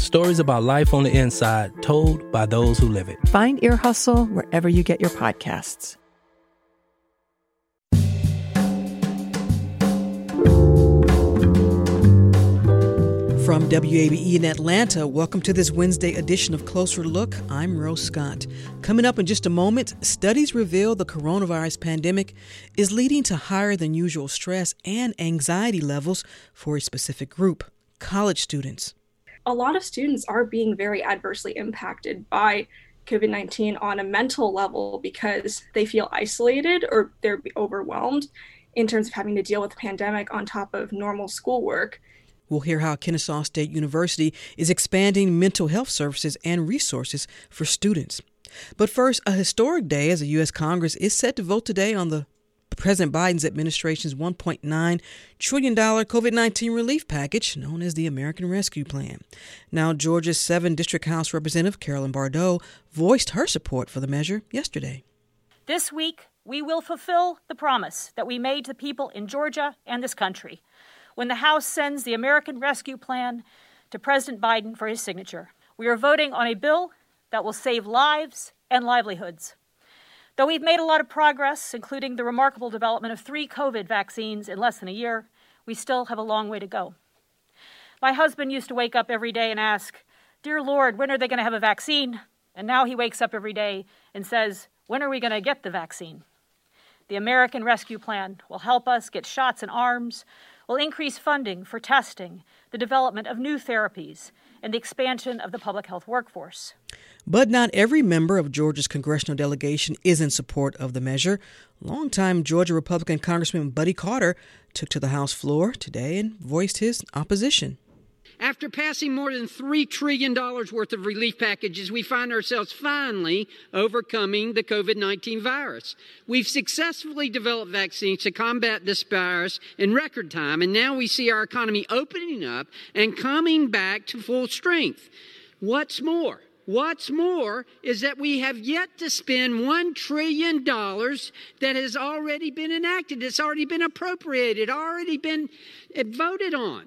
stories about life on the inside told by those who live it. Find Ear Hustle wherever you get your podcasts. From WABE in Atlanta, welcome to this Wednesday edition of Closer Look. I'm Rose Scott. Coming up in just a moment, studies reveal the coronavirus pandemic is leading to higher than usual stress and anxiety levels for a specific group college students. A lot of students are being very adversely impacted by COVID 19 on a mental level because they feel isolated or they're overwhelmed in terms of having to deal with the pandemic on top of normal schoolwork. We'll hear how Kennesaw State University is expanding mental health services and resources for students. But first, a historic day as the U.S. Congress is set to vote today on the President Biden's administration's $1.9 trillion COVID 19 relief package, known as the American Rescue Plan. Now, Georgia's 7th District House Representative Carolyn Bourdeaux voiced her support for the measure yesterday. This week, we will fulfill the promise that we made to the people in Georgia and this country when the House sends the American Rescue Plan to President Biden for his signature. We are voting on a bill that will save lives and livelihoods. Though we've made a lot of progress, including the remarkable development of three COVID vaccines in less than a year, we still have a long way to go. My husband used to wake up every day and ask, Dear Lord, when are they going to have a vaccine? And now he wakes up every day and says, When are we going to get the vaccine? The American Rescue Plan will help us get shots in arms, will increase funding for testing, the development of new therapies, and the expansion of the public health workforce. But not every member of Georgia's congressional delegation is in support of the measure. Longtime Georgia Republican Congressman Buddy Carter took to the House floor today and voiced his opposition. After passing more than $3 trillion worth of relief packages, we find ourselves finally overcoming the COVID 19 virus. We've successfully developed vaccines to combat this virus in record time, and now we see our economy opening up and coming back to full strength. What's more, What's more is that we have yet to spend $1 trillion that has already been enacted. It's already been appropriated, already been voted on.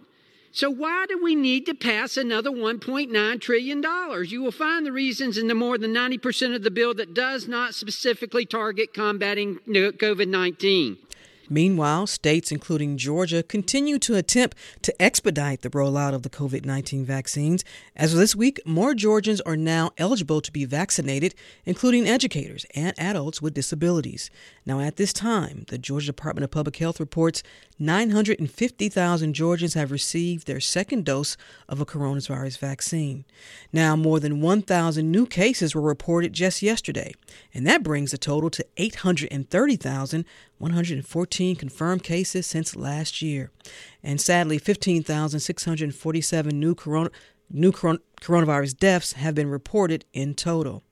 So, why do we need to pass another $1.9 trillion? You will find the reasons in the more than 90% of the bill that does not specifically target combating COVID 19. Meanwhile, states including Georgia continue to attempt to expedite the rollout of the COVID 19 vaccines. As of this week, more Georgians are now eligible to be vaccinated, including educators and adults with disabilities. Now, at this time, the Georgia Department of Public Health reports 950,000 Georgians have received their second dose of a coronavirus vaccine. Now, more than 1,000 new cases were reported just yesterday, and that brings the total to 830,114 confirmed cases since last year. And sadly, 15,647 new, corona, new coronavirus deaths have been reported in total.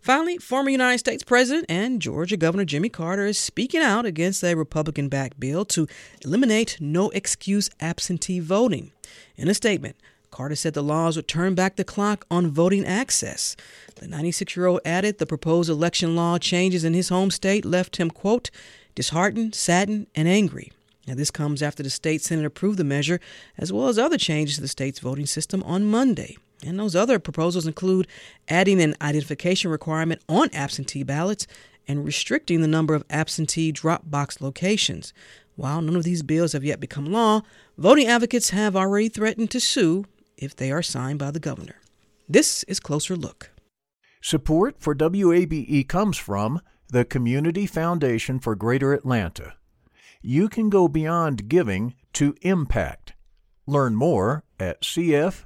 Finally, former United States President and Georgia Governor Jimmy Carter is speaking out against a Republican backed bill to eliminate no excuse absentee voting. In a statement, Carter said the laws would turn back the clock on voting access. The 96 year old added the proposed election law changes in his home state left him, quote, disheartened, saddened, and angry. Now, this comes after the state Senate approved the measure, as well as other changes to the state's voting system on Monday. And those other proposals include adding an identification requirement on absentee ballots and restricting the number of absentee drop box locations. While none of these bills have yet become law, voting advocates have already threatened to sue if they are signed by the governor. This is Closer Look. Support for WABE comes from the Community Foundation for Greater Atlanta. You can go beyond giving to impact. Learn more at CF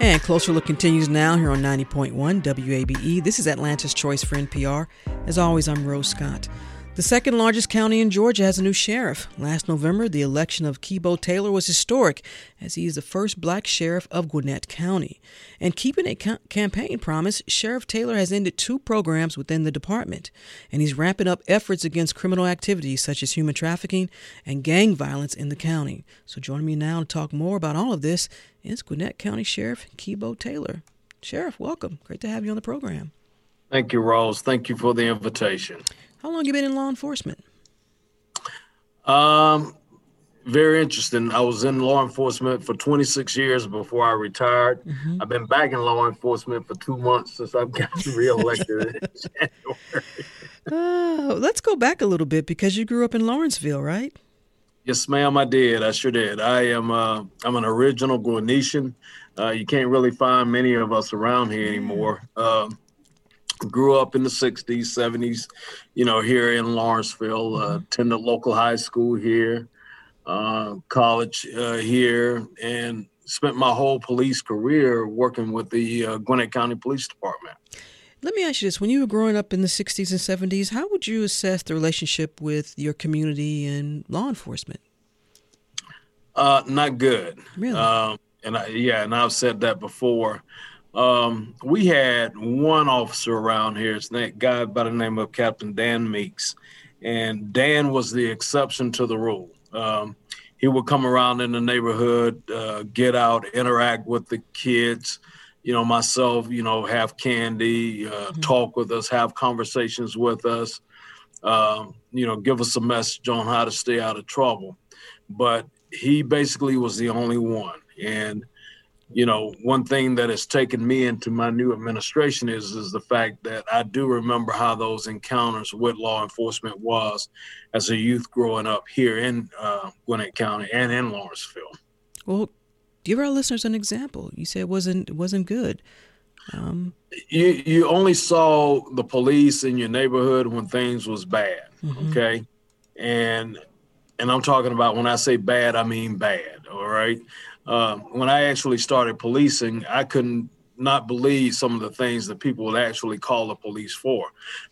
And Closer Look continues now here on 90.1 WABE. This is Atlanta's Choice for NPR. As always, I'm Rose Scott. The second largest county in Georgia has a new sheriff. Last November, the election of Keybo Taylor was historic, as he is the first black sheriff of Gwinnett County. And keeping a ca- campaign promise, Sheriff Taylor has ended two programs within the department, and he's ramping up efforts against criminal activities such as human trafficking and gang violence in the county. So joining me now to talk more about all of this is Gwinnett County Sheriff Keybo Taylor. Sheriff, welcome. Great to have you on the program. Thank you, Rose. Thank you for the invitation. How long you been in law enforcement? Um, very interesting. I was in law enforcement for 26 years before I retired. Mm-hmm. I've been back in law enforcement for two months since I've gotten reelected in January. Uh, let's go back a little bit because you grew up in Lawrenceville, right? Yes, ma'am. I did. I sure did. I am. Uh, I'm an original Guanetian. Uh, you can't really find many of us around here anymore. Uh, grew up in the 60s, 70s, you know, here in Lawrenceville. Uh, mm-hmm. attended local high school here, uh, college uh, here, and spent my whole police career working with the uh, Gwinnett County Police Department. Let me ask you this: When you were growing up in the '60s and '70s, how would you assess the relationship with your community and law enforcement? Uh, not good. Really? Um, and I, yeah, and I've said that before. Um, we had one officer around here. It's that guy by the name of Captain Dan Meeks, and Dan was the exception to the rule. Um, he would come around in the neighborhood, uh, get out, interact with the kids you know, myself, you know, have candy, uh, mm-hmm. talk with us, have conversations with us, um, you know, give us a message on how to stay out of trouble. But he basically was the only one. And, you know, one thing that has taken me into my new administration is is the fact that I do remember how those encounters with law enforcement was as a youth growing up here in uh, Gwinnett County and in Lawrenceville. Well, give our listeners an example. You said it wasn't it wasn't good. Um, you you only saw the police in your neighborhood when things was bad. Mm-hmm. Okay, and and I'm talking about when I say bad, I mean bad. All right. Um, when I actually started policing, I couldn't not believe some of the things that people would actually call the police for.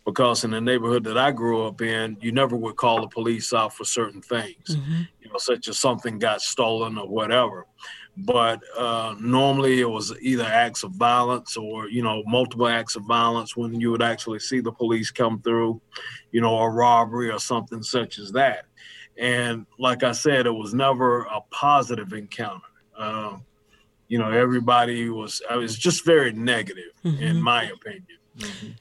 Because in the neighborhood that I grew up in, you never would call the police out for certain things, mm-hmm. you know, such as something got stolen or whatever but uh, normally it was either acts of violence or you know multiple acts of violence when you would actually see the police come through you know a robbery or something such as that and like i said it was never a positive encounter um, you know everybody was i was just very negative mm-hmm. in my opinion mm-hmm.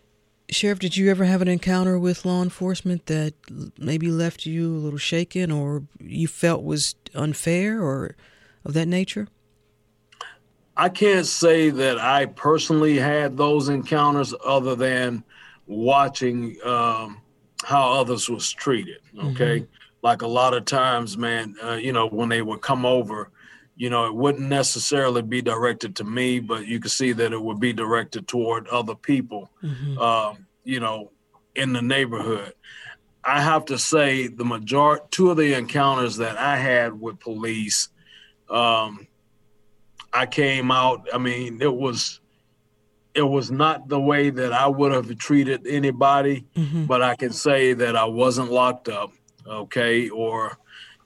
Sheriff, did you ever have an encounter with law enforcement that maybe left you a little shaken or you felt was unfair or of that nature? I can't say that I personally had those encounters other than watching um, how others was treated. Okay. Mm-hmm. Like a lot of times, man, uh, you know, when they would come over, you know, it wouldn't necessarily be directed to me, but you could see that it would be directed toward other people, mm-hmm. um, you know, in the neighborhood. I have to say the majority, two of the encounters that I had with police, um, I came out. I mean, it was it was not the way that I would have treated anybody, mm-hmm. but I can say that I wasn't locked up, okay, or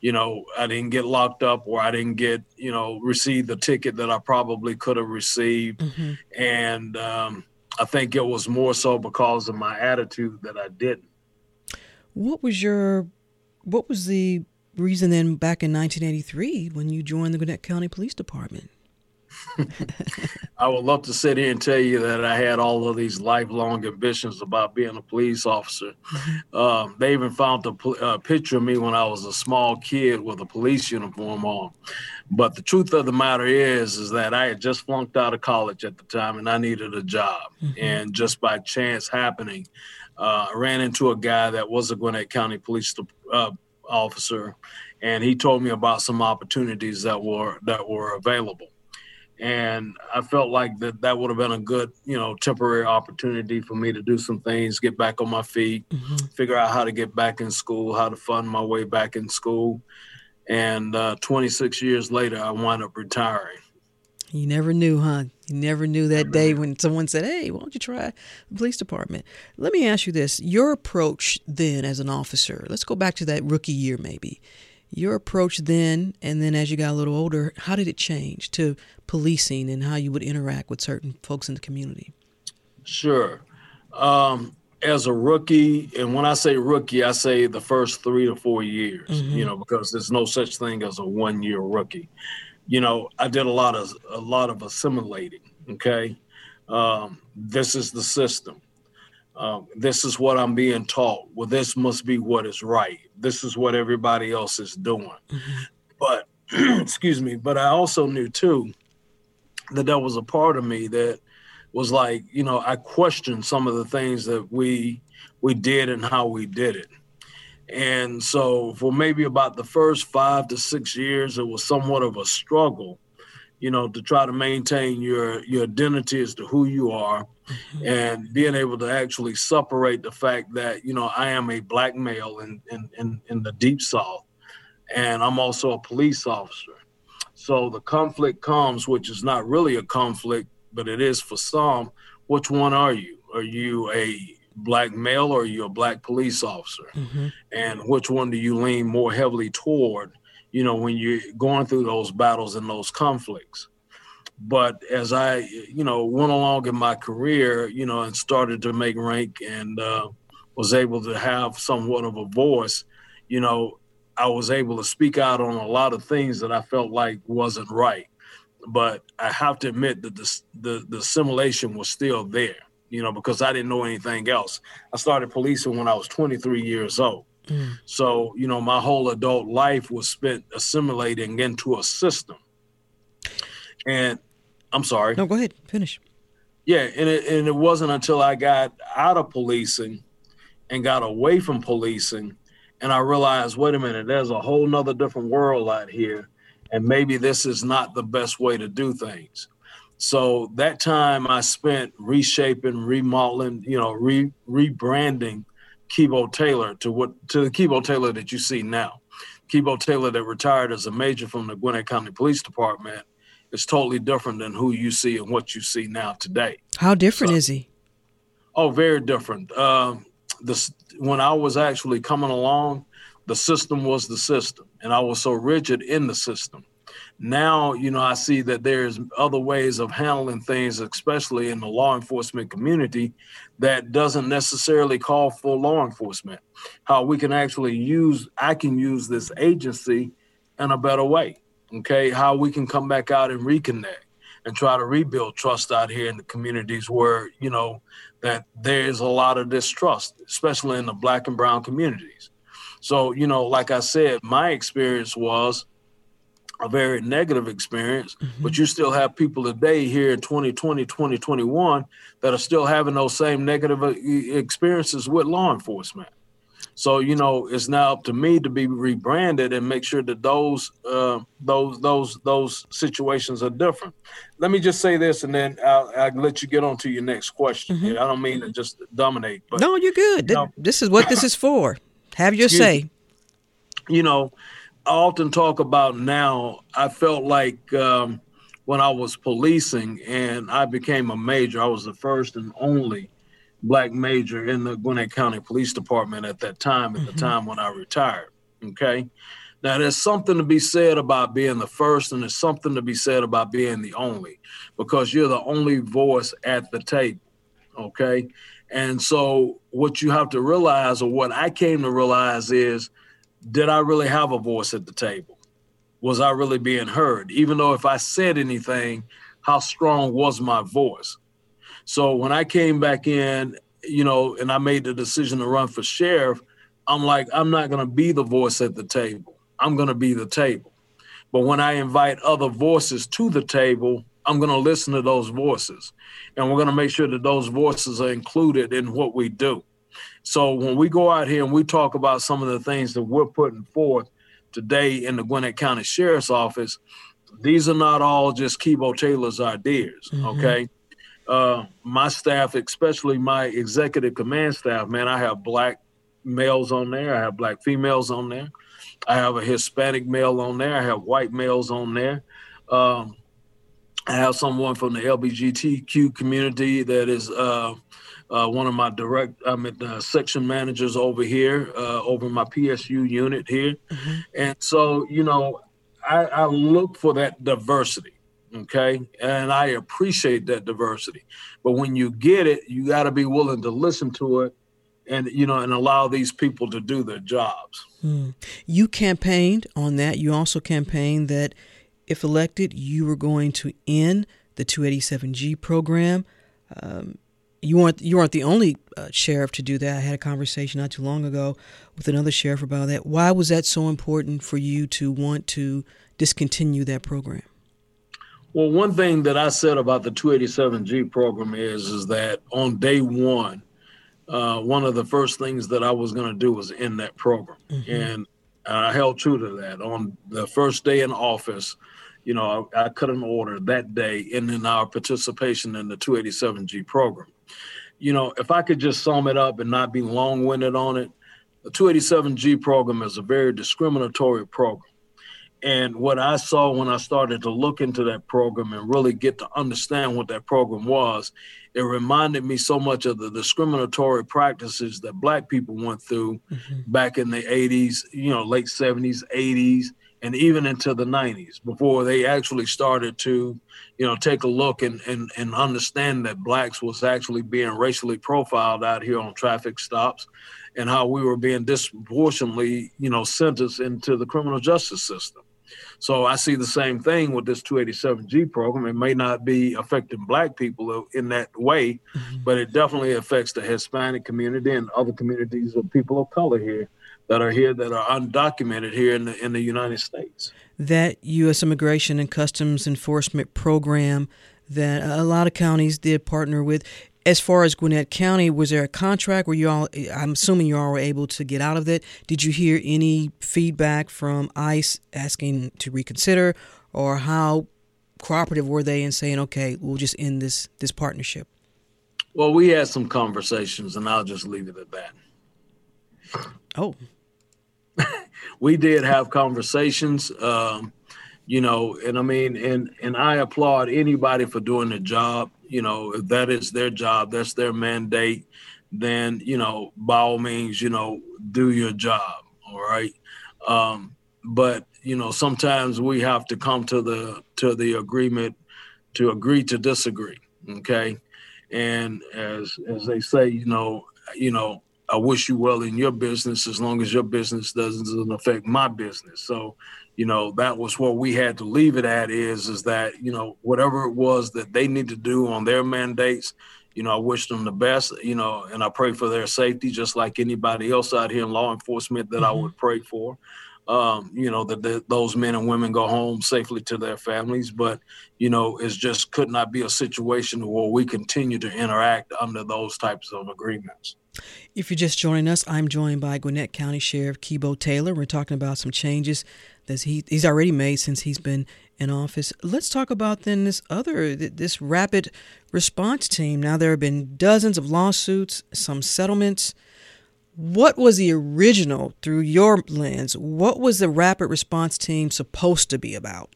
you know, I didn't get locked up or I didn't get, you know, receive the ticket that I probably could have received. Mm-hmm. And um, I think it was more so because of my attitude that I didn't. What was your, what was the reason then back in 1983 when you joined the Gwinnett County Police Department? I would love to sit here and tell you that I had all of these lifelong ambitions about being a police officer. Um, they even found a uh, picture of me when I was a small kid with a police uniform on. But the truth of the matter is, is that I had just flunked out of college at the time, and I needed a job. Mm-hmm. And just by chance happening, uh, I ran into a guy that was a Gwinnett County police uh, officer, and he told me about some opportunities that were that were available and I felt like that that would have been a good, you know, temporary opportunity for me to do some things, get back on my feet, mm-hmm. figure out how to get back in school, how to fund my way back in school. And uh, 26 years later, I wound up retiring. You never knew, huh? You never knew that day when someone said, "Hey, why don't you try the police department?" Let me ask you this: Your approach then, as an officer, let's go back to that rookie year, maybe your approach then and then as you got a little older how did it change to policing and how you would interact with certain folks in the community? Sure. Um, as a rookie and when i say rookie i say the first three to four years mm-hmm. you know because there's no such thing as a one year rookie. You know i did a lot of a lot of assimilating okay? Um, this is the system um, this is what I'm being taught. Well, this must be what is right. This is what everybody else is doing. Mm-hmm. But, excuse me, but I also knew too that there was a part of me that was like, you know, I questioned some of the things that we we did and how we did it. And so for maybe about the first five to six years, it was somewhat of a struggle you know, to try to maintain your your identity as to who you are, mm-hmm. and being able to actually separate the fact that you know I am a black male in in in, in the deep south, and I'm also a police officer. So the conflict comes, which is not really a conflict, but it is for some. Which one are you? Are you a black male or are you a black police officer? Mm-hmm. And which one do you lean more heavily toward? You know, when you're going through those battles and those conflicts. But as I, you know, went along in my career, you know, and started to make rank and uh, was able to have somewhat of a voice, you know, I was able to speak out on a lot of things that I felt like wasn't right. But I have to admit that the, the, the assimilation was still there, you know, because I didn't know anything else. I started policing when I was 23 years old. Mm. So, you know, my whole adult life was spent assimilating into a system. And I'm sorry. No, go ahead. Finish. Yeah, and it, and it wasn't until I got out of policing and got away from policing and I realized, wait a minute, there's a whole nother different world out here. And maybe this is not the best way to do things. So that time I spent reshaping, remodeling, you know, re rebranding Keybo Taylor to what to the Keybo Taylor that you see now. Keybo Taylor that retired as a major from the Gwinnett County Police Department is totally different than who you see and what you see now today. How different so, is he? Oh, very different. Um, the when I was actually coming along, the system was the system, and I was so rigid in the system now you know i see that there's other ways of handling things especially in the law enforcement community that doesn't necessarily call for law enforcement. How we can actually use i can use this agency in a better way okay? How we can come back out and reconnect and try to rebuild trust out here in the communities where you know that there's a lot of distrust especially in the black and brown communities. So you know like i said my experience was a very negative experience, mm-hmm. but you still have people today here in 2020, 2021 that are still having those same negative uh, experiences with law enforcement. So you know, it's now up to me to be rebranded and make sure that those uh, those those those situations are different. Let me just say this, and then I'll, I'll let you get on to your next question. Mm-hmm. I don't mean to just dominate, but no, you're good. You know, this is what this is for. Have your say. You know, often talk about now, I felt like um, when I was policing and I became a major, I was the first and only black major in the Gwinnett County Police Department at that time, at mm-hmm. the time when I retired. Okay. Now, there's something to be said about being the first, and there's something to be said about being the only, because you're the only voice at the table. Okay. And so, what you have to realize, or what I came to realize, is did I really have a voice at the table? was I really being heard? Even though if I said anything, how strong was my voice? So when I came back in, you know, and I made the decision to run for sheriff, I'm like, I'm not going to be the voice at the table. I'm going to be the table. But when I invite other voices to the table, I'm going to listen to those voices. And we're going to make sure that those voices are included in what we do. So when we go out here and we talk about some of the things that we're putting forth today in the Gwinnett County Sheriff's Office, these are not all just Keybo Taylor's ideas. Mm-hmm. Okay. Uh, my staff, especially my executive command staff, man, I have black males on there. I have black females on there. I have a Hispanic male on there. I have white males on there. Um, I have someone from the LGBTQ community that is uh, uh, one of my direct, I mean, uh, section managers over here, uh, over my PSU unit here. Mm-hmm. And so, you know, I, I look for that diversity okay and i appreciate that diversity but when you get it you got to be willing to listen to it and you know and allow these people to do their jobs hmm. you campaigned on that you also campaigned that if elected you were going to end the 287g program um, you weren't you weren't the only uh, sheriff to do that. I had a conversation not too long ago with another sheriff about that. Why was that so important for you to want to discontinue that program? Well, one thing that I said about the 287G program is is that on day one, uh, one of the first things that I was going to do was end that program, mm-hmm. and I held true to that. On the first day in office, you know, I, I cut an order that day ending our participation in the 287G program. You know, if I could just sum it up and not be long-winded on it, the 287G program is a very discriminatory program. And what I saw when I started to look into that program and really get to understand what that program was, it reminded me so much of the discriminatory practices that Black people went through mm-hmm. back in the 80s, you know, late 70s, 80s, and even into the 90s before they actually started to, you know, take a look and, and, and understand that Blacks was actually being racially profiled out here on traffic stops and how we were being disproportionately, you know, sentenced into the criminal justice system. So I see the same thing with this 287G program. It may not be affecting black people in that way, mm-hmm. but it definitely affects the Hispanic community and other communities of people of color here that are here that are undocumented here in the in the United States. That U.S. Immigration and Customs Enforcement program that a lot of counties did partner with as far as Gwinnett County, was there a contract where you all, I'm assuming you all were able to get out of it? Did you hear any feedback from ICE asking to reconsider, or how cooperative were they in saying, okay, we'll just end this, this partnership? Well, we had some conversations, and I'll just leave it at that. Oh. we did have conversations. Um, you know, and I mean, and and I applaud anybody for doing the job. You know, if that is their job, that's their mandate, then you know, by all means, you know, do your job. All right. Um, but you know, sometimes we have to come to the to the agreement to agree to disagree. Okay. And as as they say, you know, you know, I wish you well in your business as long as your business doesn't affect my business. So you know that was what we had to leave it at is is that you know whatever it was that they need to do on their mandates you know i wish them the best you know and i pray for their safety just like anybody else out here in law enforcement that mm-hmm. i would pray for um, you know that the, those men and women go home safely to their families but you know it just could not be a situation where we continue to interact under those types of agreements if you're just joining us, I'm joined by Gwinnett County Sheriff Keybo Taylor. We're talking about some changes that he, he's already made since he's been in office. Let's talk about then this other this rapid response team. Now there have been dozens of lawsuits, some settlements. What was the original through your lens? What was the rapid response team supposed to be about?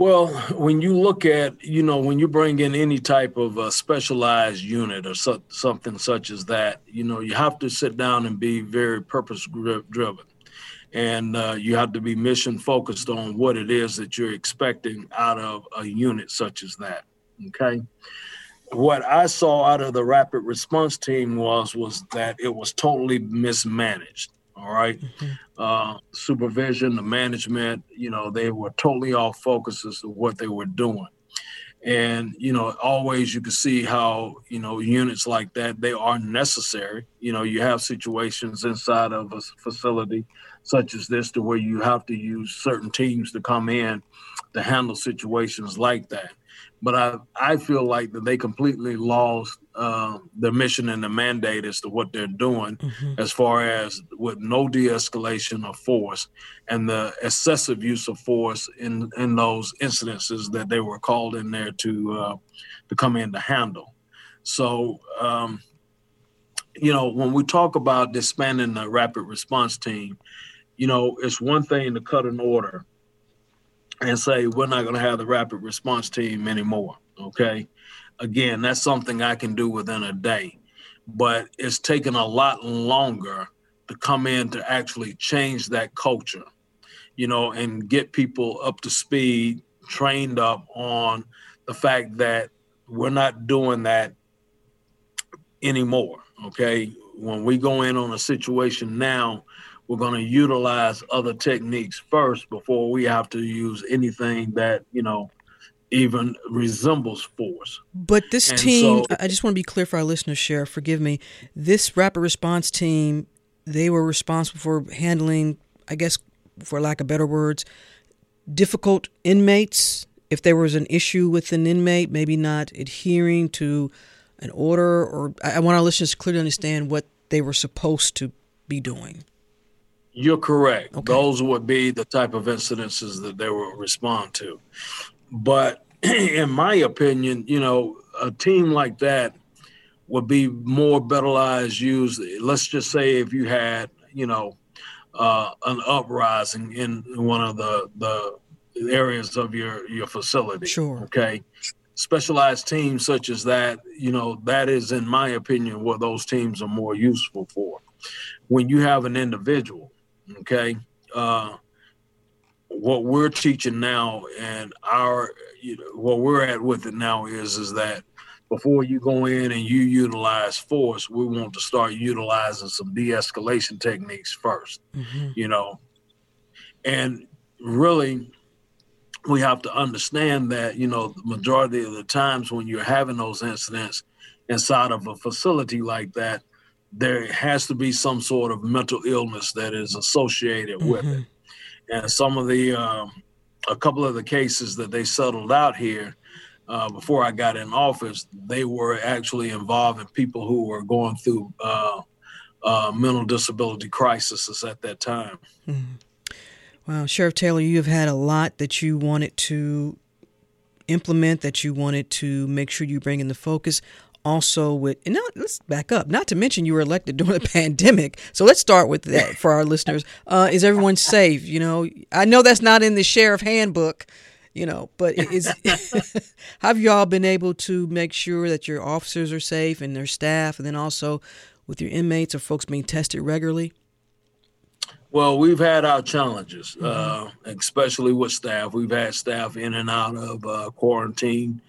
Well, when you look at, you know, when you bring in any type of uh, specialized unit or so, something such as that, you know, you have to sit down and be very purpose driven and uh, you have to be mission focused on what it is that you're expecting out of a unit such as that okay? What i saw out of the rapid response team was was that it was totally mismanaged All right? mm-hmm. uh, supervision, the management, you know, they were totally off focus as to what they were doing. And, you know, always you can see how, you know, units like that, they are necessary. You know, you have situations inside of a facility such as this to where you have to use certain teams to come in to handle situations like that. But I, I feel like that they completely lost uh, the mission and the mandate as to what they're doing mm-hmm. as far as with no de-escalation of force and the excessive use of force in in those incidences that they were called in there to uh, to come in to handle so um, you know when we talk about disbanding the rapid response team you know it's one thing to cut an order and say we're not going to have the rapid response team anymore okay again, that's something I can do within a day. But it's taken a lot longer to come in to actually change that culture, you know, and get people up to speed, trained up on the fact that we're not doing that anymore. Okay. When we go in on a situation now, we're going to utilize other techniques first before we have to use anything that, you know, even resembles force. But this and team, so, I just want to be clear for our listeners, Sheriff, forgive me. This rapid response team, they were responsible for handling, I guess, for lack of better words, difficult inmates. If there was an issue with an inmate, maybe not adhering to an order, or I want our listeners to clearly understand what they were supposed to be doing. You're correct. Okay. Those would be the type of incidences that they will respond to. But in my opinion, you know, a team like that would be more betterized used. Let's just say if you had, you know, uh, an uprising in one of the the areas of your your facility. Sure. Okay. Specialized teams such as that, you know, that is, in my opinion, what those teams are more useful for. When you have an individual, okay, uh, what we're teaching now and our you know what we're at with it now is is that before you go in and you utilize force we want to start utilizing some de-escalation techniques 1st mm-hmm. you know and really we have to understand that you know the majority of the times when you're having those incidents inside of a facility like that there has to be some sort of mental illness that is associated mm-hmm. with it and some of the um, a couple of the cases that they settled out here uh, before I got in office, they were actually involving people who were going through uh, uh, mental disability crises at that time. Mm-hmm. Wow, Sheriff Taylor, you have had a lot that you wanted to implement, that you wanted to make sure you bring in the focus also with and now let's back up. Not to mention you were elected during the pandemic. So let's start with that for our listeners. Uh, is everyone safe? You know i know that's not in the sheriff handbook you know but is have you all been able to make sure that your officers are safe and their staff and then also with your inmates or folks being tested regularly? Well we've had our challenges mm-hmm. uh, especially with staff. We've had staff in and out of uh, quarantine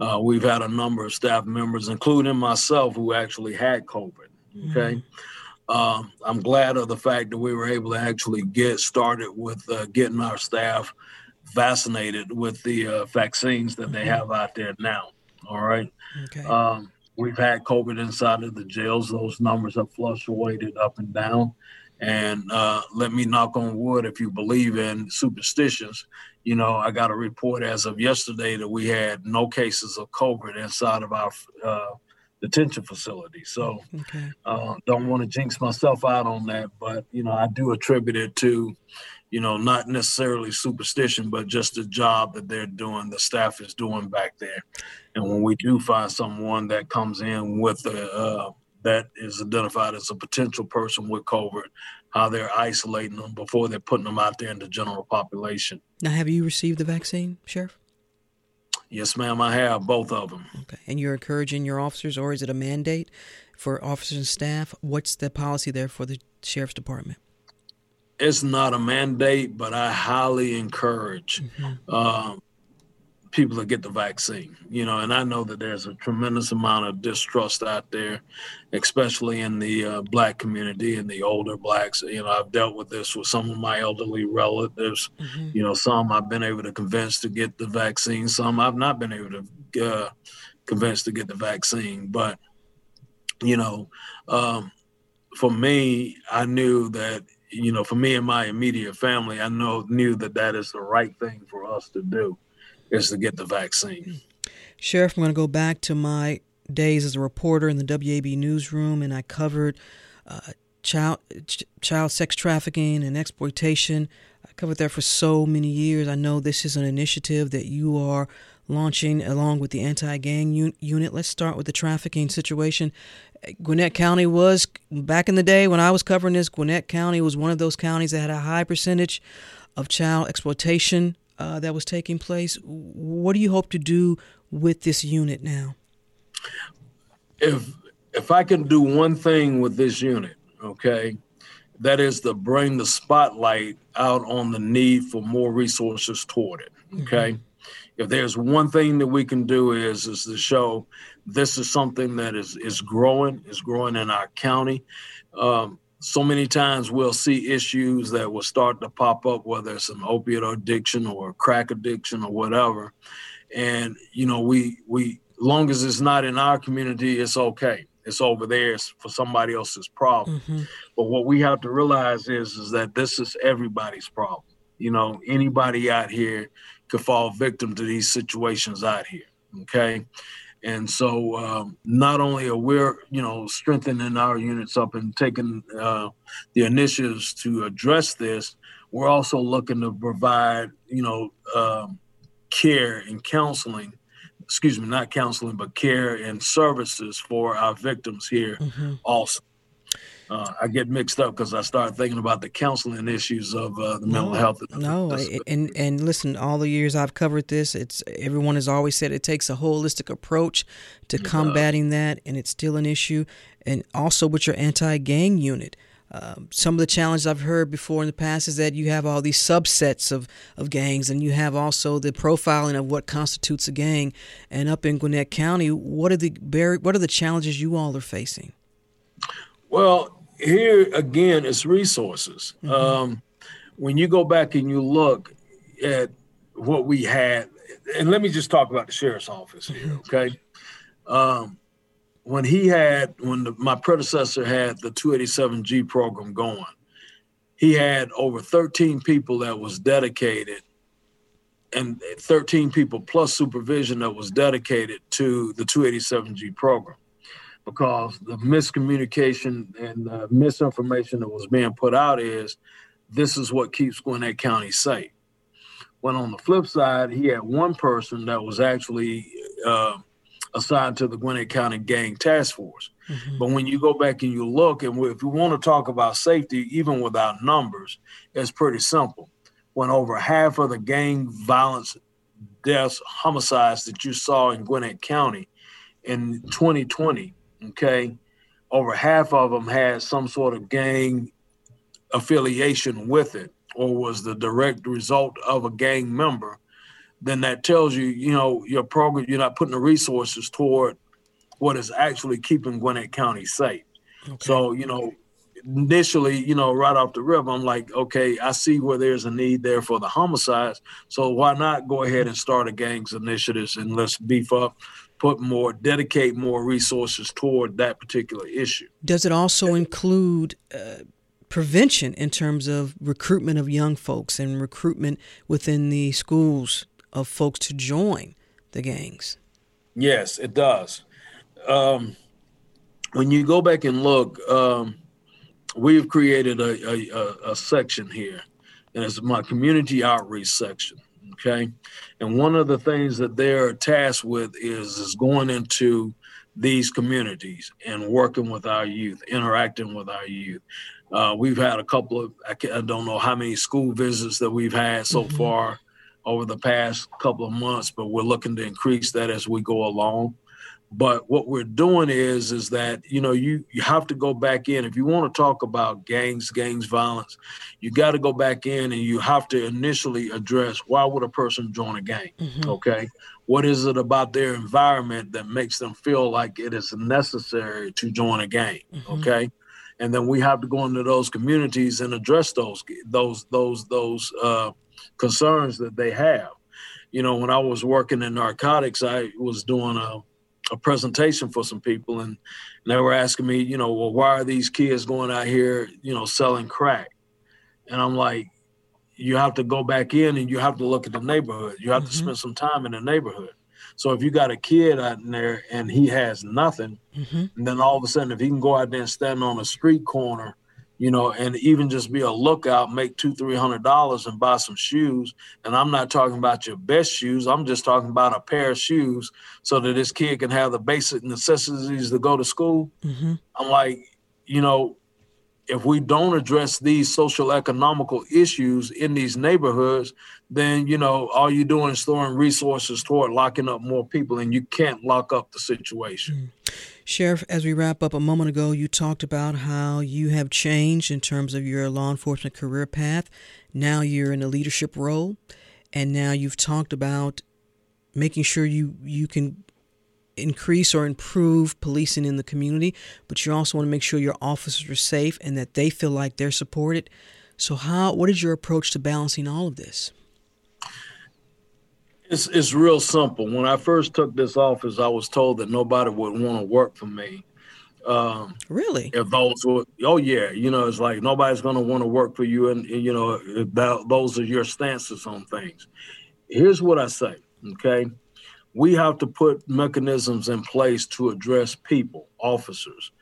uh, we've had a number of staff members, including myself, who actually had COVID. Okay. Mm-hmm. Um, I'm glad of the fact that we were able to actually get started with uh, getting our staff vaccinated with the uh, vaccines that they mm-hmm. have out there now. All right. Okay. Um, we've had COVID inside of the jails. Those numbers have fluctuated up and down. And uh, let me knock on wood if you believe in superstitions you know, I got a report as of yesterday that we had no cases of COVID inside of our uh, detention facility. So, okay. uh, don't want to jinx myself out on that, but you know, I do attribute it to, you know, not necessarily superstition, but just the job that they're doing, the staff is doing back there. And when we do find someone that comes in with a uh, that is identified as a potential person with COVID, how they're isolating them before they're putting them out there in the general population. Now, have you received the vaccine, Sheriff? Yes, ma'am, I have both of them. Okay. And you're encouraging your officers, or is it a mandate for officers and staff? What's the policy there for the Sheriff's Department? It's not a mandate, but I highly encourage mm-hmm. um, people to get the vaccine. You know, and I know that there's a tremendous amount of distrust out there, especially in the uh, black community and the older blacks. You know, I've dealt with this with some of my elderly relatives. Mm-hmm. You know, some I've been able to convince to get the vaccine. Some I've not been able to uh, convince to get the vaccine. But you know, um, for me, I knew that you know, for me and my immediate family, I know knew that that is the right thing for us to do is to get the vaccine. Sheriff, I'm going to go back to my days as a reporter in the WABE newsroom, and I covered uh, child ch- child sex trafficking and exploitation. I covered that for so many years. I know this is an initiative that you are launching along with the anti-gang un- unit. Let's start with the trafficking situation. Gwinnett County was back in the day when I was covering this. Gwinnett County was one of those counties that had a high percentage of child exploitation uh, that was taking place. What do you hope to do with this unit now? If if I can do one thing with this unit, okay, that is to bring the spotlight out on the need for more resources toward it. Okay. Mm-hmm. If there's one thing that we can do is is to show this is something that is is growing, is growing in our county. Um, so many times we'll see issues that will start to pop up, whether it's an opiate addiction or crack addiction or whatever. And you know, we we long as it's not in our community, it's okay. It's over there it's for somebody else's problem. Mm-hmm. But what we have to realize is is that this is everybody's problem. You know, anybody out here could fall victim to these situations out here. Okay. And so, um, not only are we, you know, strengthening our units up and taking uh, the initiatives to address this, we're also looking to provide, you know, um, care and counseling. Excuse me, not counseling, but care and services for our victims here mm-hmm. also uh, I get mixed up because I start thinking about the counseling issues of uh, the no, mental health. No, and and listen, all the years I've covered this, it's everyone has always said it takes a holistic approach to combating that, and it's still an issue. And also with your anti-gang unit. Um, some of the challenges I've heard before in the past is that you have all these subsets of, of gangs, and you have also the profiling of what constitutes a gang. And up in Gwinnett County, what are the what are the challenges you all are facing? Well, here again, it's resources. Mm-hmm. Um, when you go back and you look at what we had, and let me just talk about the sheriff's office here, mm-hmm. okay? Um, when he had, when the, my predecessor had the 287G program going, he had over 13 people that was dedicated and 13 people plus supervision that was dedicated to the 287G program because the miscommunication and the misinformation that was being put out is this is what keeps Gwinnett County safe. When on the flip side, he had one person that was actually uh, assigned to the Gwinnett County Gang Task Force. Mm-hmm. But when you go back and you look, and if you want to talk about safety, even without numbers, it's pretty simple. When over half of the gang violence deaths, homicides that you saw in Gwinnett County in 2020 okay, over half of them had some sort of gang affiliation with it or was the direct result of a gang member, then that tells you, you know, your program, you're not putting the resources toward what is actually keeping Gwinnett County safe. Okay. So, you know, initially, you know, right off the rip, I'm like, okay, I see where there's a need there for the homicides. So why not go ahead and start a gangs initiatives and let's beef up put more, dedicate more resources toward that particular issue. Does it also include uh, prevention in terms of recruitment of young folks and recruitment within the schools of folks to join the gangs? Yes, it does. Um, when you go back and look, um, we've created a, a, a, section here, and it's my community outreach section. Okay. And one of the things that they're tasked with is, is going into these communities and working with our youth, interacting with our youth. Uh, we've had a couple of, I, I, don't know how many school visits that we've had so mm-hmm. far over the past couple of months, but we're looking to increase that as we go along. But what we're doing is is that you know you you have to go back in if you want to talk about gangs, gangs violence, you got to go back in and you have to initially address why would a person join a gang? Mm-hmm. Okay, what is it about their environment that makes them feel like it is necessary to join a gang? Mm-hmm. Okay, and then we have to go into those communities and address those those those those uh, concerns that they have. You know, when I was working in narcotics, I was doing a a presentation for some people and, they were asking me, you know, well, why are these kids going out here, you know, selling crack? And I'm like, you have to go back in and you have to look at the neighborhood. You have mm-hmm. to spend some time in the neighborhood. So if you got a kid out in there and he has nothing, mm-hmm. and then all of a sudden if he can go out there and stand on a street corner you know, and even just be a lookout, make two, three hundred dollars and buy some shoes. And I'm not talking about your best shoes. I'm just talking about a pair of shoes so that this kid can have the basic necessities to go to school. Mm-hmm. I'm like, you know, if we don't address these social economical issues in these neighborhoods, then you know all you're doing is throwing resources toward locking up more people, and you can't lock up the situation. Mm. Sheriff, as we wrap up a moment ago, you talked about how you have changed in terms of your law enforcement career path. Now you're in a leadership role, and now you've talked about making sure you you can increase or improve policing in the community, but you also want to make sure your officers are safe and that they feel like they're supported. So how what is your approach to balancing all of this? It's it's real simple. When I first took this office, I was told that nobody would want to work for me. Um, really? If those were, oh yeah, you know, it's like nobody's going to want to work for you, and, and you know, that, those are your stances on things. Here's what I say, okay? we have to put mechanisms in place to address people, officers,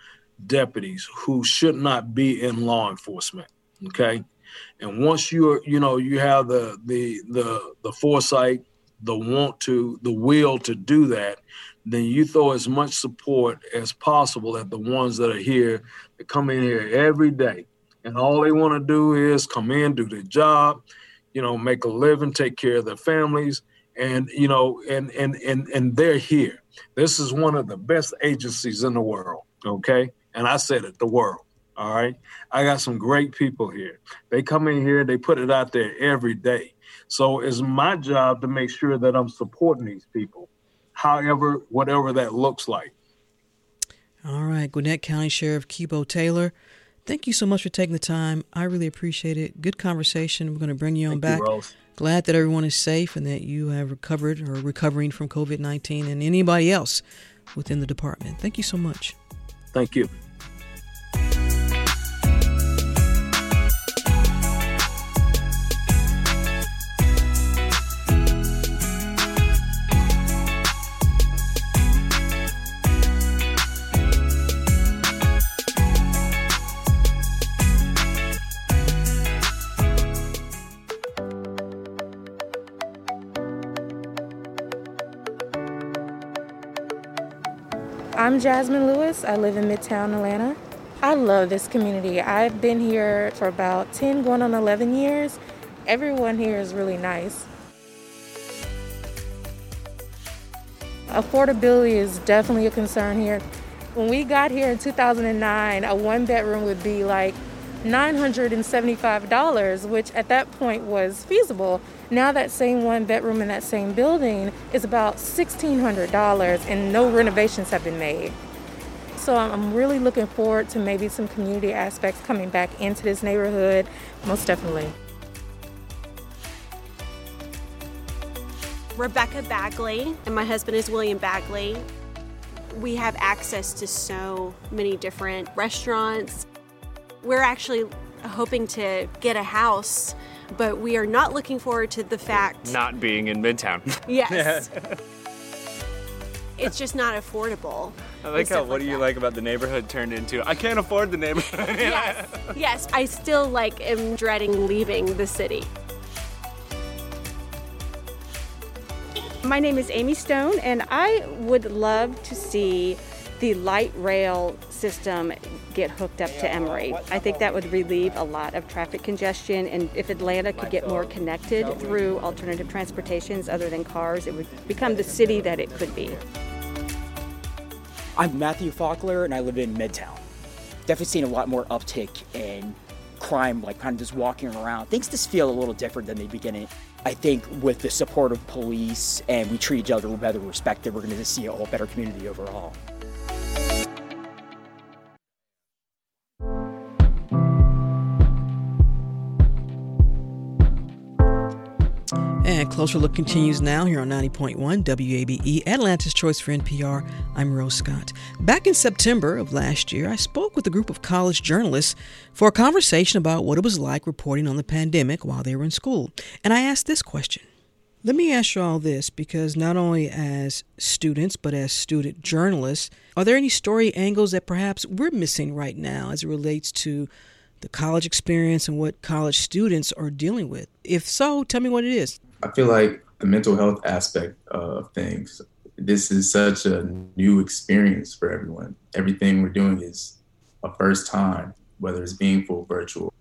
deputies who should not be in law enforcement. Okay. And once you're, you know, you have the the the the foresight, the want to, the will to do that, then you throw as much support as possible at the ones that are here that come in here every day. And all they want to do is come in, do their job, you know, make a living, take care of their families, and you know and and and and they're here. This is one of the best agencies in the world okay? And i said it the world all right? I got some great people here. They come in here they put it out there every day so it's my job to make sure that i'm supporting these people however whatever that looks like all right gwinnett county sheriff Keybo taylor thank you so much for taking the time i really appreciate it good conversation we're going to bring you on thank back you, glad that everyone is safe and that you have recovered or recovering from COVID 19 and anybody else within the department. Thank you so much. Thank you. I'm Jasmine Lewis. I live in Midtown Atlanta. I love this community. I've been here for about 10, going on 11 years. Everyone here is really nice. Affordability is definitely a concern here. When we got here in 2009, a one bedroom would be like $975, which at that point was feasible. Now that same one bedroom in that same building is about $1,600 and no renovations have been made. So I'm really looking forward to maybe some community aspects coming back into this neighborhood, most definitely. Rebecca Bagley, and my husband is William Bagley. We have access to so many different restaurants. We're actually hoping to get a house but we are not looking forward to the fact not being in Midtown. Yes. it's just not affordable. I like how what like do you that. like about the neighborhood turned into I can't afford the neighborhood. yes. Yes, I still like am dreading leaving the city. My name is Amy Stone and I would love to see the light rail system get hooked up to Emory. I think that would relieve a lot of traffic congestion, and if Atlanta could get more connected through alternative transportations other than cars, it would become the city that it could be. I'm Matthew Faulkner, and I live in Midtown. Definitely seen a lot more uptick in crime, like kind of just walking around. Things just feel a little different than they begin. I think with the support of police and we treat each other with better respect, that we're going to see a whole better community overall. And Closer Look continues now here on 90.1 WABE, Atlanta's Choice for NPR. I'm Rose Scott. Back in September of last year, I spoke with a group of college journalists for a conversation about what it was like reporting on the pandemic while they were in school. And I asked this question. Let me ask you all this because not only as students, but as student journalists, are there any story angles that perhaps we're missing right now as it relates to the college experience and what college students are dealing with? If so, tell me what it is. I feel like the mental health aspect of things, this is such a new experience for everyone. Everything we're doing is a first time, whether it's being full virtual,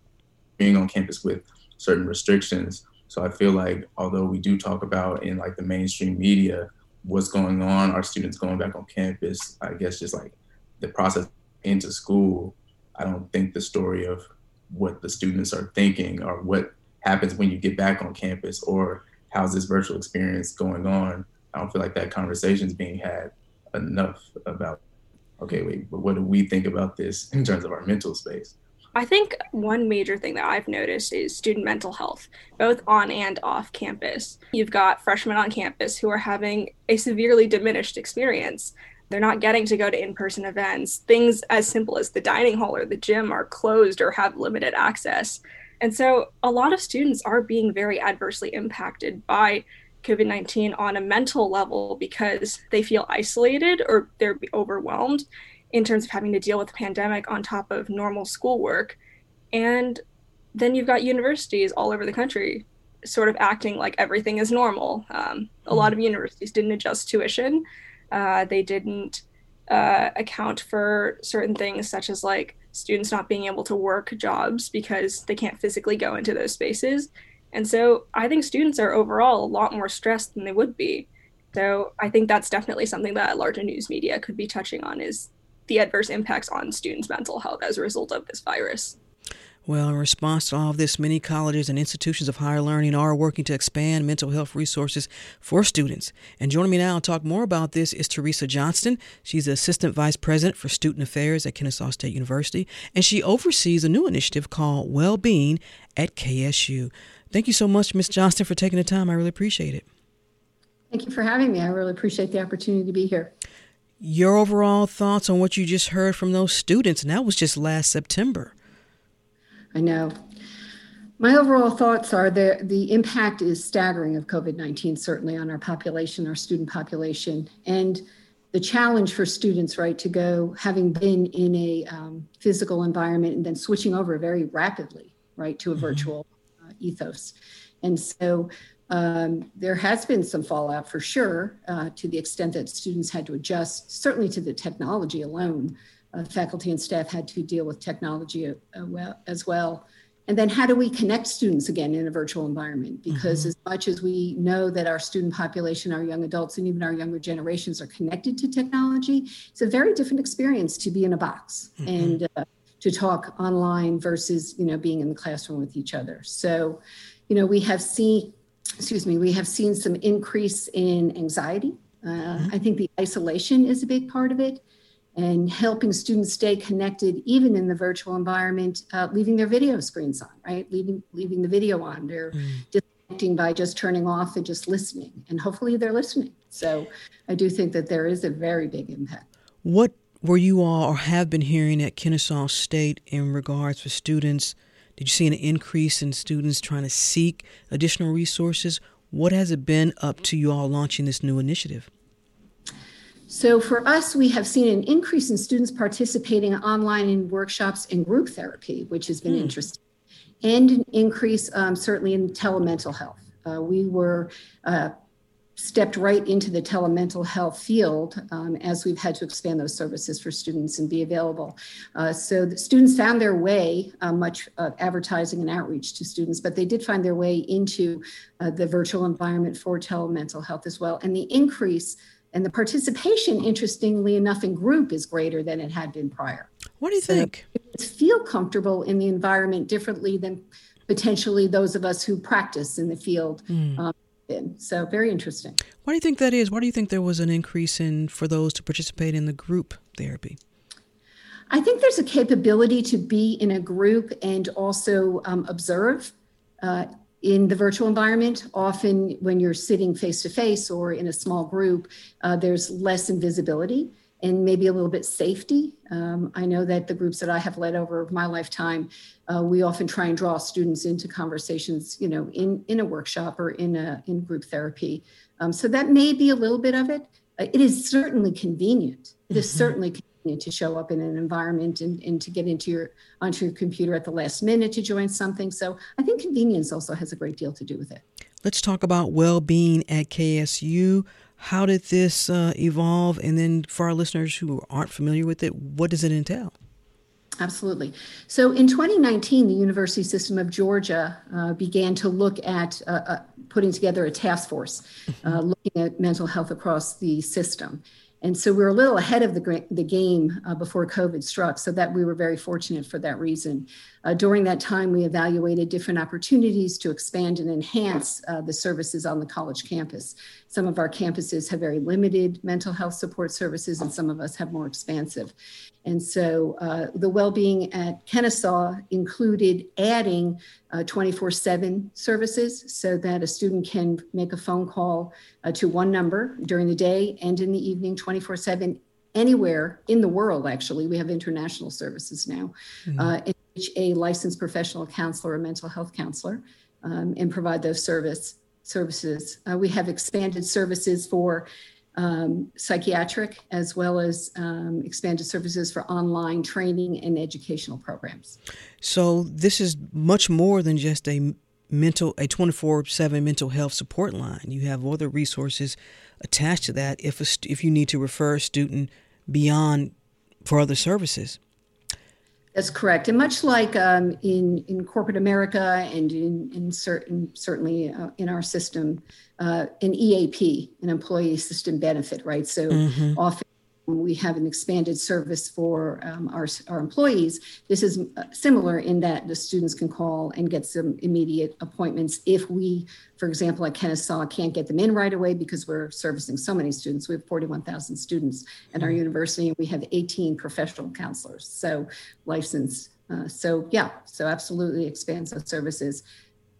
being on campus with certain restrictions. So I feel like although we do talk about in like the mainstream media what's going on, our students going back on campus, I guess just like the process into school, I don't think the story of what the students are thinking or what happens when you get back on campus or how's this virtual experience going on i don't feel like that conversation is being had enough about okay wait but what do we think about this in terms of our mental space I think one major thing that I've noticed is student mental health, both on and off campus. You've got freshmen on campus who are having a severely diminished experience. They're not getting to go to in person events. Things as simple as the dining hall or the gym are closed or have limited access. And so a lot of students are being very adversely impacted by COVID 19 on a mental level because they feel isolated or they're overwhelmed in terms of having to deal with the pandemic on top of normal schoolwork. And then you've got universities all over the country sort of acting like everything is normal. Um, a lot of universities didn't adjust tuition, uh, they didn't uh, account for certain things such as like students not being able to work jobs because they can't physically go into those spaces. And so I think students are overall a lot more stressed than they would be. So I think that's definitely something that larger news media could be touching on is the adverse impacts on students' mental health as a result of this virus. Well, in response to all of this, many colleges and institutions of higher learning are working to expand mental health resources for students. And joining me now to talk more about this is Teresa Johnston. She's the Assistant Vice President for Student Affairs at Kennesaw State University, and she oversees a new initiative called Well-Being at KSU. Thank you so much, Ms. Johnston, for taking the time. I really appreciate it. Thank you for having me. I really appreciate the opportunity to be here. Your overall thoughts on what you just heard from those students, and that was just last September. I know. My overall thoughts are that the impact is staggering of COVID 19, certainly on our population, our student population. And the challenge for students, right, to go having been in a um, physical environment and then switching over very rapidly, right, to a mm-hmm. virtual uh, ethos. And so um, there has been some fallout for sure uh, to the extent that students had to adjust, certainly to the technology alone uh, faculty and staff had to deal with technology uh, as well. And then how do we connect students again in a virtual environment? Because mm-hmm. as much as we know that our student population, our young adults, and even our younger generations are connected to technology, it's a very different experience to be in a box mm-hmm. and uh, to talk online versus you know being in the classroom with each other. So, you know, we have seen, excuse me, we have seen some increase in anxiety. Uh, mm-hmm. I think the isolation is a big part of it and helping students stay connected even in the virtual environment, uh, leaving their video screens on, right? Leaving, leaving the video on. They're mm. disconnecting by just turning off and just listening. And hopefully they're listening. So I do think that there is a very big impact. What were you all or have been hearing at Kennesaw State in regards to students? Did you see an increase in students trying to seek additional resources? What has it been up to you all launching this new initiative? So for us, we have seen an increase in students participating online in workshops and group therapy, which has been mm. interesting, and an increase um, certainly in telemental health. Uh, we were uh, stepped right into the telemental health field um, as we've had to expand those services for students and be available. Uh, so the students found their way, uh, much of advertising and outreach to students, but they did find their way into uh, the virtual environment for telemental health as well. And the increase And the participation, interestingly enough, in group is greater than it had been prior. What do you so think? Feel comfortable in the environment differently than potentially those of us who practice in the field. Mm. Um, so very interesting. Why do you think that is? Why do you think there was an increase in for those to participate in the group therapy? I think there's a capability to be in a group and also um, observe. Uh, in the virtual environment, often when you're sitting face to face or in a small group, uh, there's less invisibility and maybe a little bit safety. Um, I know that the groups that I have led over my lifetime, uh, we often try and draw students into conversations, you know, in, in a workshop or in a in group therapy. Um, so that may be a little bit of it. Uh, it is certainly convenient. It is mm-hmm. is certainly to show up in an environment and, and to get into your onto your computer at the last minute to join something. So I think convenience also has a great deal to do with it. Let's talk about well-being at KSU. How did this uh, evolve? And then for our listeners who aren't familiar with it, what does it entail? Absolutely. So in 2019, the University System of Georgia uh, began to look at uh, uh, putting together a task force uh, mm-hmm. looking at mental health across the system. And so we were a little ahead of the, the game uh, before COVID struck, so that we were very fortunate for that reason. Uh, during that time, we evaluated different opportunities to expand and enhance uh, the services on the college campus. Some of our campuses have very limited mental health support services, and some of us have more expansive. And so uh, the well being at Kennesaw included adding 24 uh, 7 services so that a student can make a phone call uh, to one number during the day and in the evening 24 7 anywhere in the world actually we have international services now mm-hmm. uh, in which a licensed professional counselor or mental health counselor um, and provide those service services uh, we have expanded services for um, psychiatric as well as um, expanded services for online training and educational programs. So this is much more than just a mental a 24/7 mental health support line. You have other resources attached to that if a, if you need to refer a student beyond for other services. That's correct. And much like um, in, in corporate America and in, in certain, certainly uh, in our system, uh, an EAP, an employee assistant benefit, right? So mm-hmm. often we have an expanded service for um, our, our employees. This is uh, similar in that the students can call and get some immediate appointments if we, for example, at Kennesaw, can't get them in right away because we're servicing so many students. We have 41,000 students at our mm-hmm. university, and we have 18 professional counselors, so licensed. Uh, so, yeah, so absolutely expands those services.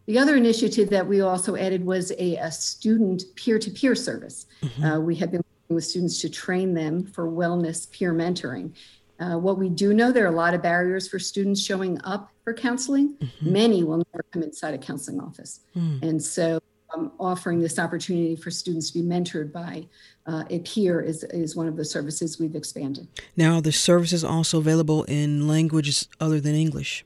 The other initiative that we also added was a, a student peer to peer service. Mm-hmm. Uh, we have been with students to train them for wellness peer mentoring. Uh, what we do know, there are a lot of barriers for students showing up for counseling. Mm-hmm. Many will never come inside a counseling office. Mm. And so, um, offering this opportunity for students to be mentored by uh, a peer is, is one of the services we've expanded. Now, the services also available in languages other than English?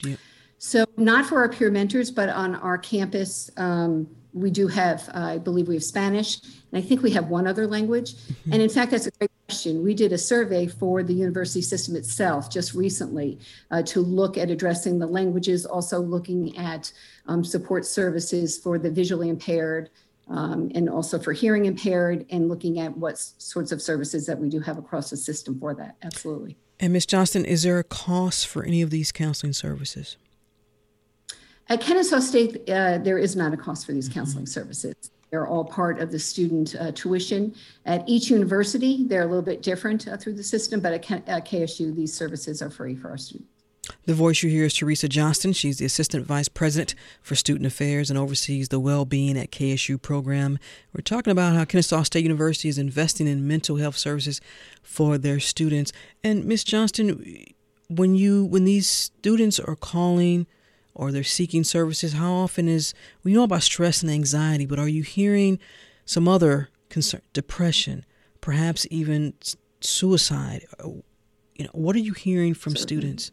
You- so, not for our peer mentors, but on our campus, um, we do have, uh, I believe we have Spanish, and I think we have one other language. Mm-hmm. And in fact, that's a great question. We did a survey for the university system itself just recently uh, to look at addressing the languages, also looking at um, support services for the visually impaired. Um, and also for hearing impaired, and looking at what sorts of services that we do have across the system for that. Absolutely. And Ms. Johnston, is there a cost for any of these counseling services? At Kennesaw State, uh, there is not a cost for these counseling mm-hmm. services. They're all part of the student uh, tuition. At each university, they're a little bit different uh, through the system, but at, K- at KSU, these services are free for our students. The voice you hear is Teresa Johnston. She's the Assistant Vice President for Student Affairs and oversees the Well-Being at KSU program. We're talking about how Kennesaw State University is investing in mental health services for their students. And Miss Johnston, when you when these students are calling or they're seeking services? How often is we know about stress and anxiety, but are you hearing some other concern, depression, perhaps even suicide? Uh, you know, what are you hearing from Certainly. students?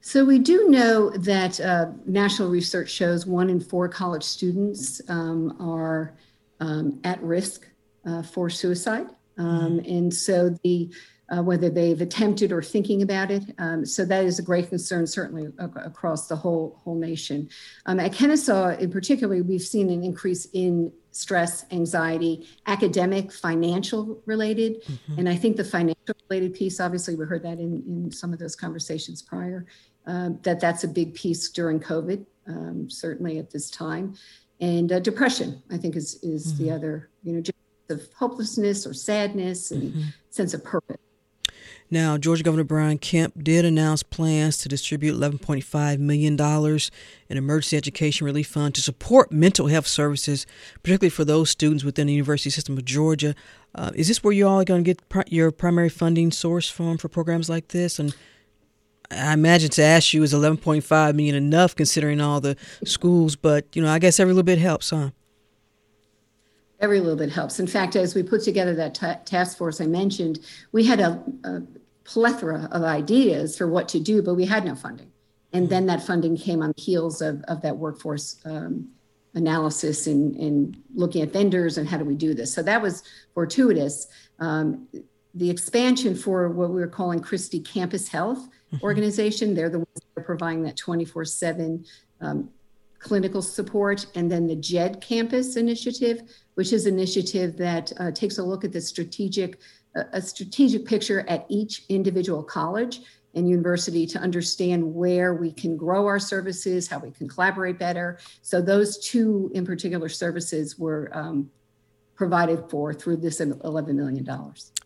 So we do know that uh, national research shows one in four college students um, are um, at risk uh, for suicide, um, mm-hmm. and so the uh, whether they've attempted or thinking about it. Um, so that is a great concern, certainly across the whole whole nation. Um, at Kennesaw, in particular, we've seen an increase in stress, anxiety, academic, financial related. Mm-hmm. And I think the financial related piece, obviously, we heard that in, in some of those conversations prior, uh, that that's a big piece during COVID, um, certainly at this time. And uh, depression, I think, is, is mm-hmm. the other, you know, just of hopelessness or sadness and mm-hmm. sense of purpose. Now, Georgia Governor Brian Kemp did announce plans to distribute $11.5 million in emergency education relief fund to support mental health services, particularly for those students within the university system of Georgia. Uh, is this where you all are going to get your primary funding source from for programs like this? And I imagine to ask you is 11.5 million enough considering all the schools, but you know, I guess every little bit helps, huh? Every little bit helps. In fact, as we put together that t- task force I mentioned, we had a, a, plethora of ideas for what to do, but we had no funding. And then that funding came on the heels of, of that workforce um, analysis and, and looking at vendors and how do we do this. So that was fortuitous. Um, the expansion for what we were calling Christie Campus Health mm-hmm. Organization, they're the ones that are providing that 24 7 um, clinical support. And then the JED Campus Initiative, which is an initiative that uh, takes a look at the strategic, a strategic picture at each individual college and university to understand where we can grow our services, how we can collaborate better. So those two in particular services were um, provided for through this $11 million.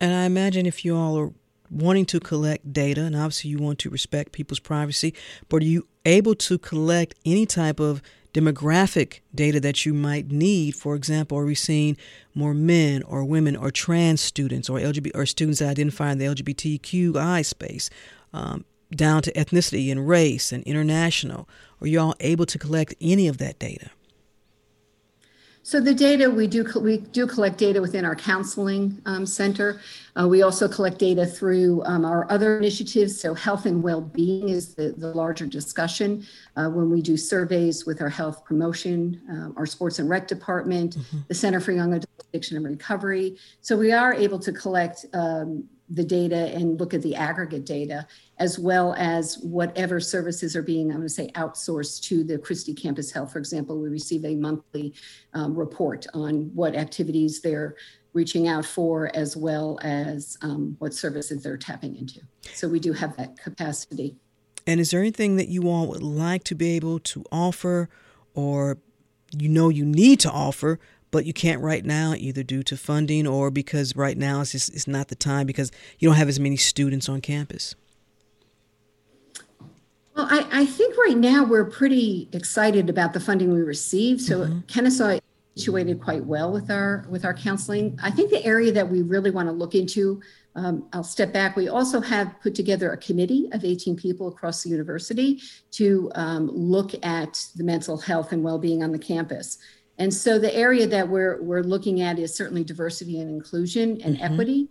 And I imagine if you all are wanting to collect data, and obviously you want to respect people's privacy, but are you able to collect any type of demographic data that you might need. For example, are we seeing more men or women or trans students or LGBT or students that identify in the LGBTQI space, um, down to ethnicity and race and international? Are you all able to collect any of that data? So the data we do we do collect data within our counseling um, center. Uh, we also collect data through um, our other initiatives. So health and well-being is the, the larger discussion uh, when we do surveys with our health promotion, uh, our sports and rec department, mm-hmm. the Center for Young Adult Addiction and Recovery. So we are able to collect um, the data and look at the aggregate data, as well as whatever services are being, I'm going to say, outsourced to the Christie Campus Health. For example, we receive a monthly um, report on what activities they're reaching out for, as well as um, what services they're tapping into. So we do have that capacity. And is there anything that you all would like to be able to offer or you know you need to offer but you can't right now either due to funding or because right now it's just it's not the time because you don't have as many students on campus well i, I think right now we're pretty excited about the funding we received so mm-hmm. kennesaw situated quite well with our with our counseling i think the area that we really want to look into um, I'll step back. We also have put together a committee of 18 people across the university to um, look at the mental health and well-being on the campus. And so the area that we're, we're looking at is certainly diversity and inclusion and mm-hmm. equity.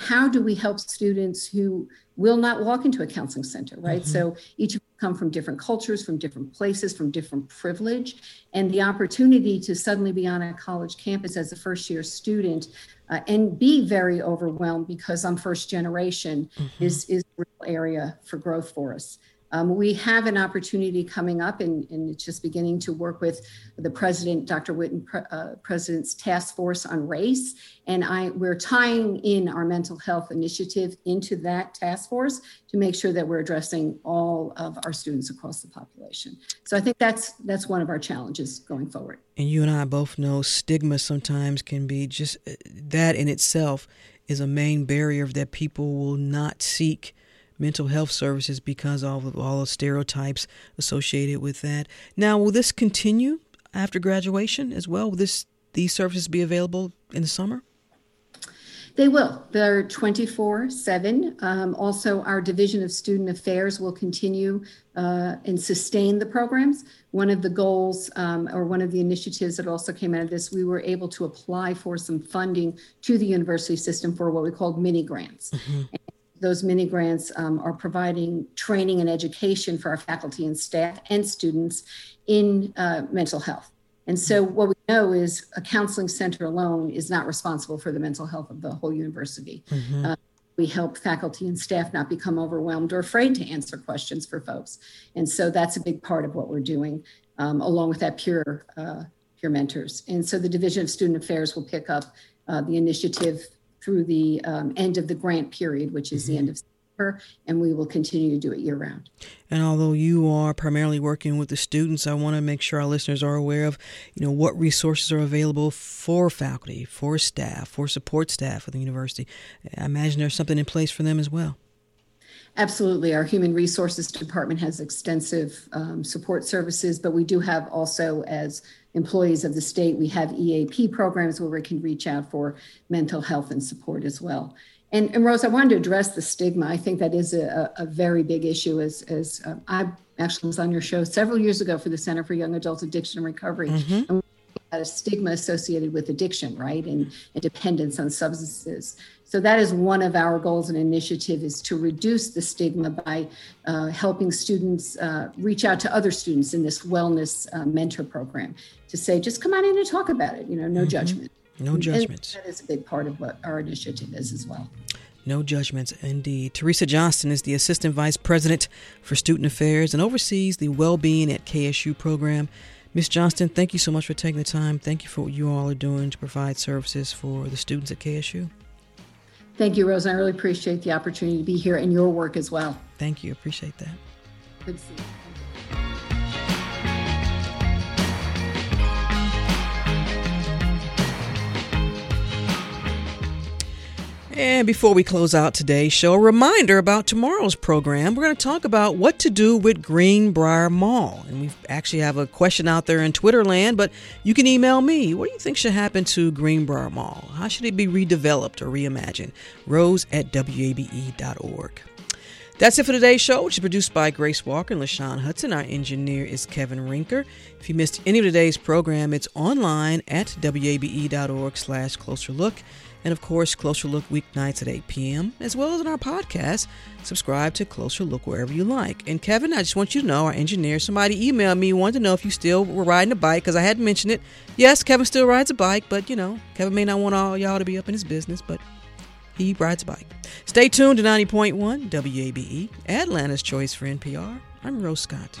How do we help students who will not walk into a counseling center, right? Mm-hmm. So each of them come from different cultures, from different places, from different privilege. And the opportunity to suddenly be on a college campus as a first year student uh, and be very overwhelmed because I'm first generation mm-hmm. is, is a real area for growth for us. Um, we have an opportunity coming up, and, and, it's just beginning to work with the president, Dr. Whitten, uh, president's task force on race, and I we're tying in our mental health initiative into that task force to make sure that we're addressing all of our students across the population. So I think that's that's one of our challenges going forward. And you and I both know stigma sometimes can be just uh, that in itself is a main barrier that people will not seek mental health services because of all the stereotypes associated with that. Now, will this continue after graduation as well? Will this these services be available in the summer? They will. They're 24 um, 7. Also, our Division of Student Affairs will continue uh, and sustain the programs. One of the goals um, or one of the initiatives that also came out of this, we were able to apply for some funding to the university system for what we called mini grants. Mm-hmm those mini grants um, are providing training and education for our faculty and staff and students in uh, mental health. And so, what we know is a counseling center alone is not responsible for the mental health of the whole university. Mm-hmm. Uh, we help faculty and staff not become overwhelmed or afraid to answer questions for folks. And so, that's a big part of what we're doing, um, along with that peer uh, peer mentors. And so the Division of Student Affairs will pick up uh, the initiative through the um, end of the grant period, which is mm-hmm. the end of September, and we will continue to do it year round. And although you are primarily working with the students, I want to make sure our listeners are aware of, you know, what resources are available for faculty, for staff, for support staff at the university. I imagine there's something in place for them as well. Absolutely. Our Human Resources Department has extensive um, support services, but we do have also, as employees of the state, we have EAP programs where we can reach out for mental health and support as well. And, and Rose, I wanted to address the stigma. I think that is a, a very big issue. As, as um, I actually was on your show several years ago for the Center for Young Adult Addiction and Recovery. Mm-hmm. And a stigma associated with addiction, right, and, and dependence on substances. So that is one of our goals and initiative is to reduce the stigma by uh, helping students uh, reach out to other students in this wellness uh, mentor program to say, just come on in and talk about it. You know, no mm-hmm. judgment. No judgments. that is a big part of what our initiative is as well. No judgments, indeed. Teresa Johnston is the Assistant Vice President for Student Affairs and oversees the Well-Being at KSU program. Ms. Johnston, thank you so much for taking the time. Thank you for what you all are doing to provide services for the students at KSU. Thank you, Rose. I really appreciate the opportunity to be here and your work as well. Thank you. Appreciate that. Good to see you. And before we close out today's show, a reminder about tomorrow's program. We're going to talk about what to do with Greenbrier Mall. And we actually have a question out there in Twitter land, but you can email me. What do you think should happen to Greenbrier Mall? How should it be redeveloped or reimagined? Rose at WABE.org. That's it for today's show, which is produced by Grace Walker and LaShawn Hudson. Our engineer is Kevin Rinker. If you missed any of today's program, it's online at WABE.org slash closer look and of course, Closer Look weeknights at 8 p.m., as well as in our podcast. Subscribe to Closer Look wherever you like. And Kevin, I just want you to know, our engineer, somebody emailed me, wanted to know if you still were riding a bike, because I hadn't mentioned it. Yes, Kevin still rides a bike, but you know, Kevin may not want all y'all to be up in his business, but he rides a bike. Stay tuned to 90.1 WABE, Atlanta's Choice for NPR. I'm Rose Scott.